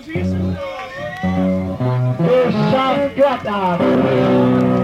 Du tjafskrattar! Ah,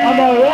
I'm alright!